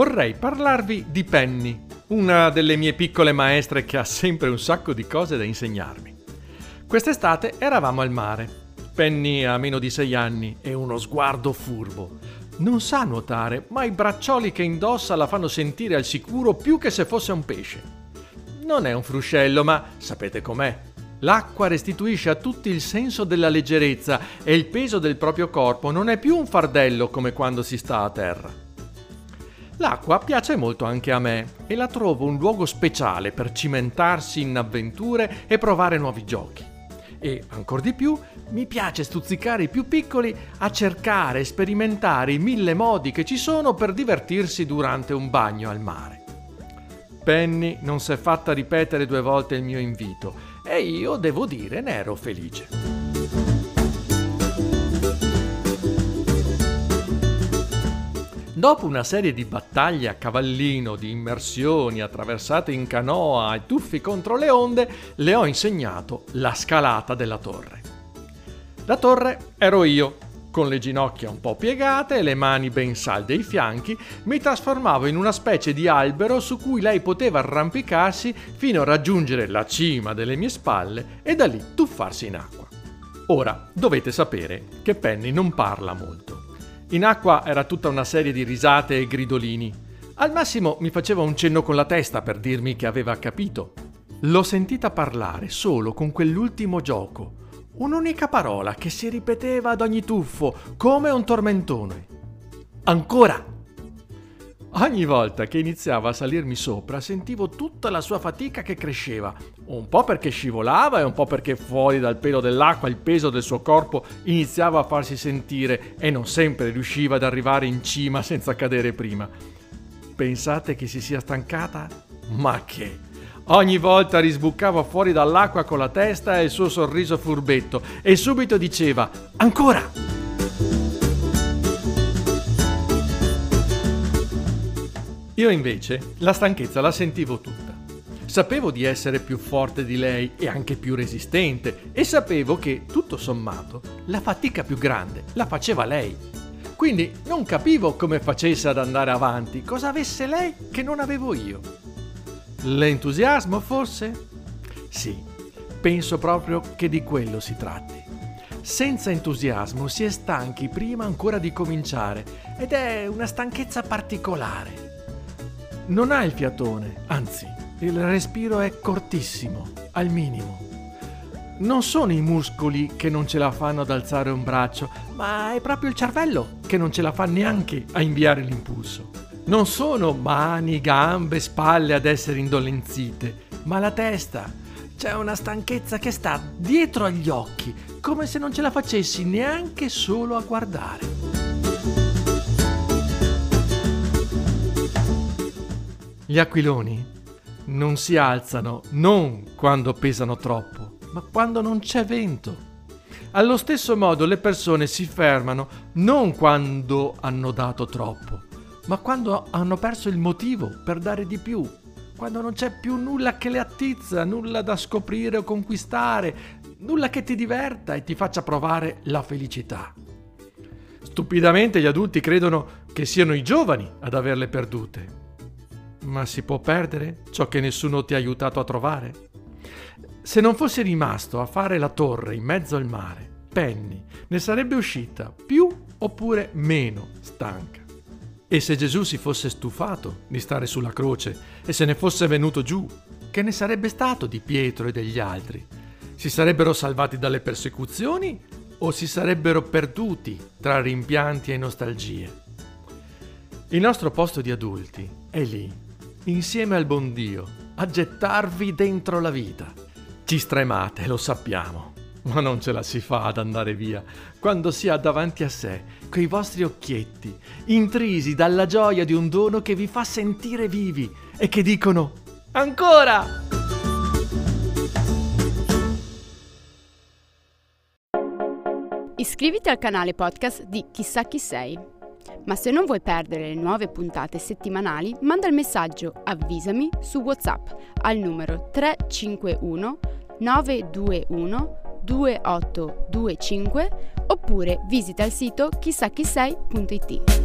vorrei parlarvi di Penny, una delle mie piccole maestre che ha sempre un sacco di cose da insegnarmi. Quest'estate eravamo al mare. Penny ha meno di sei anni e uno sguardo furbo. Non sa nuotare, ma i braccioli che indossa la fanno sentire al sicuro più che se fosse un pesce. Non è un fruscello, ma sapete com'è. L'acqua restituisce a tutti il senso della leggerezza e il peso del proprio corpo non è più un fardello come quando si sta a terra. L'acqua piace molto anche a me e la trovo un luogo speciale per cimentarsi in avventure e provare nuovi giochi. E ancora di più, mi piace stuzzicare i più piccoli a cercare e sperimentare i mille modi che ci sono per divertirsi durante un bagno al mare. Penny non si è fatta ripetere due volte il mio invito e io, devo dire, ne ero felice. Dopo una serie di battaglie a cavallino, di immersioni, attraversate in canoa e tuffi contro le onde, le ho insegnato la scalata della torre. La torre ero io, con le ginocchia un po' piegate e le mani ben salde ai fianchi, mi trasformavo in una specie di albero su cui lei poteva arrampicarsi fino a raggiungere la cima delle mie spalle e da lì tuffarsi in acqua. Ora, dovete sapere che Penny non parla molto. In acqua era tutta una serie di risate e gridolini. Al massimo mi faceva un cenno con la testa per dirmi che aveva capito. L'ho sentita parlare solo con quell'ultimo gioco. Un'unica parola che si ripeteva ad ogni tuffo, come un tormentone. Ancora! Ogni volta che iniziava a salirmi sopra sentivo tutta la sua fatica che cresceva, un po' perché scivolava e un po' perché fuori dal pelo dell'acqua il peso del suo corpo iniziava a farsi sentire e non sempre riusciva ad arrivare in cima senza cadere prima. Pensate che si sia stancata? Ma che! Ogni volta risbucava fuori dall'acqua con la testa e il suo sorriso furbetto e subito diceva Ancora! Io invece la stanchezza la sentivo tutta. Sapevo di essere più forte di lei e anche più resistente e sapevo che, tutto sommato, la fatica più grande la faceva lei. Quindi non capivo come facesse ad andare avanti, cosa avesse lei che non avevo io. L'entusiasmo forse? Sì, penso proprio che di quello si tratti. Senza entusiasmo si è stanchi prima ancora di cominciare ed è una stanchezza particolare non ha il fiatone, anzi, il respiro è cortissimo, al minimo. Non sono i muscoli che non ce la fanno ad alzare un braccio, ma è proprio il cervello che non ce la fa neanche a inviare l'impulso. Non sono mani, gambe, spalle ad essere indolenzite, ma la testa. C'è una stanchezza che sta dietro agli occhi, come se non ce la facessi neanche solo a guardare. Gli aquiloni non si alzano non quando pesano troppo, ma quando non c'è vento. Allo stesso modo le persone si fermano non quando hanno dato troppo, ma quando hanno perso il motivo per dare di più, quando non c'è più nulla che le attizza, nulla da scoprire o conquistare, nulla che ti diverta e ti faccia provare la felicità. Stupidamente gli adulti credono che siano i giovani ad averle perdute, ma si può perdere ciò che nessuno ti ha aiutato a trovare? Se non fossi rimasto a fare la torre in mezzo al mare, Penny ne sarebbe uscita più oppure meno stanca. E se Gesù si fosse stufato di stare sulla croce e se ne fosse venuto giù, che ne sarebbe stato di Pietro e degli altri? Si sarebbero salvati dalle persecuzioni o si sarebbero perduti tra rimpianti e nostalgie? Il nostro posto di adulti è lì, insieme al buon Dio, a gettarvi dentro la vita. Ci stremate, lo sappiamo, ma non ce la si fa ad andare via quando si ha davanti a sé quei vostri occhietti, intrisi dalla gioia di un dono che vi fa sentire vivi e che dicono Ancora! Iscriviti al canale podcast di Chissà chi sei ma se non vuoi perdere le nuove puntate settimanali, manda il messaggio Avvisami su WhatsApp al numero 351 921 2825 oppure visita il sito chissachisei.it.